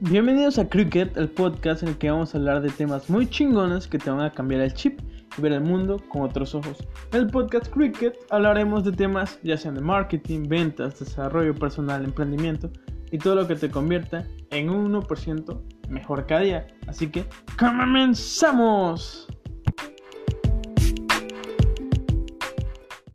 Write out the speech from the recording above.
Bienvenidos a Cricket, el podcast en el que vamos a hablar de temas muy chingones que te van a cambiar el chip y ver el mundo con otros ojos. En el podcast Cricket hablaremos de temas ya sean de marketing, ventas, desarrollo personal, emprendimiento y todo lo que te convierta en un 1% mejor cada día. Así que, ¡comenzamos!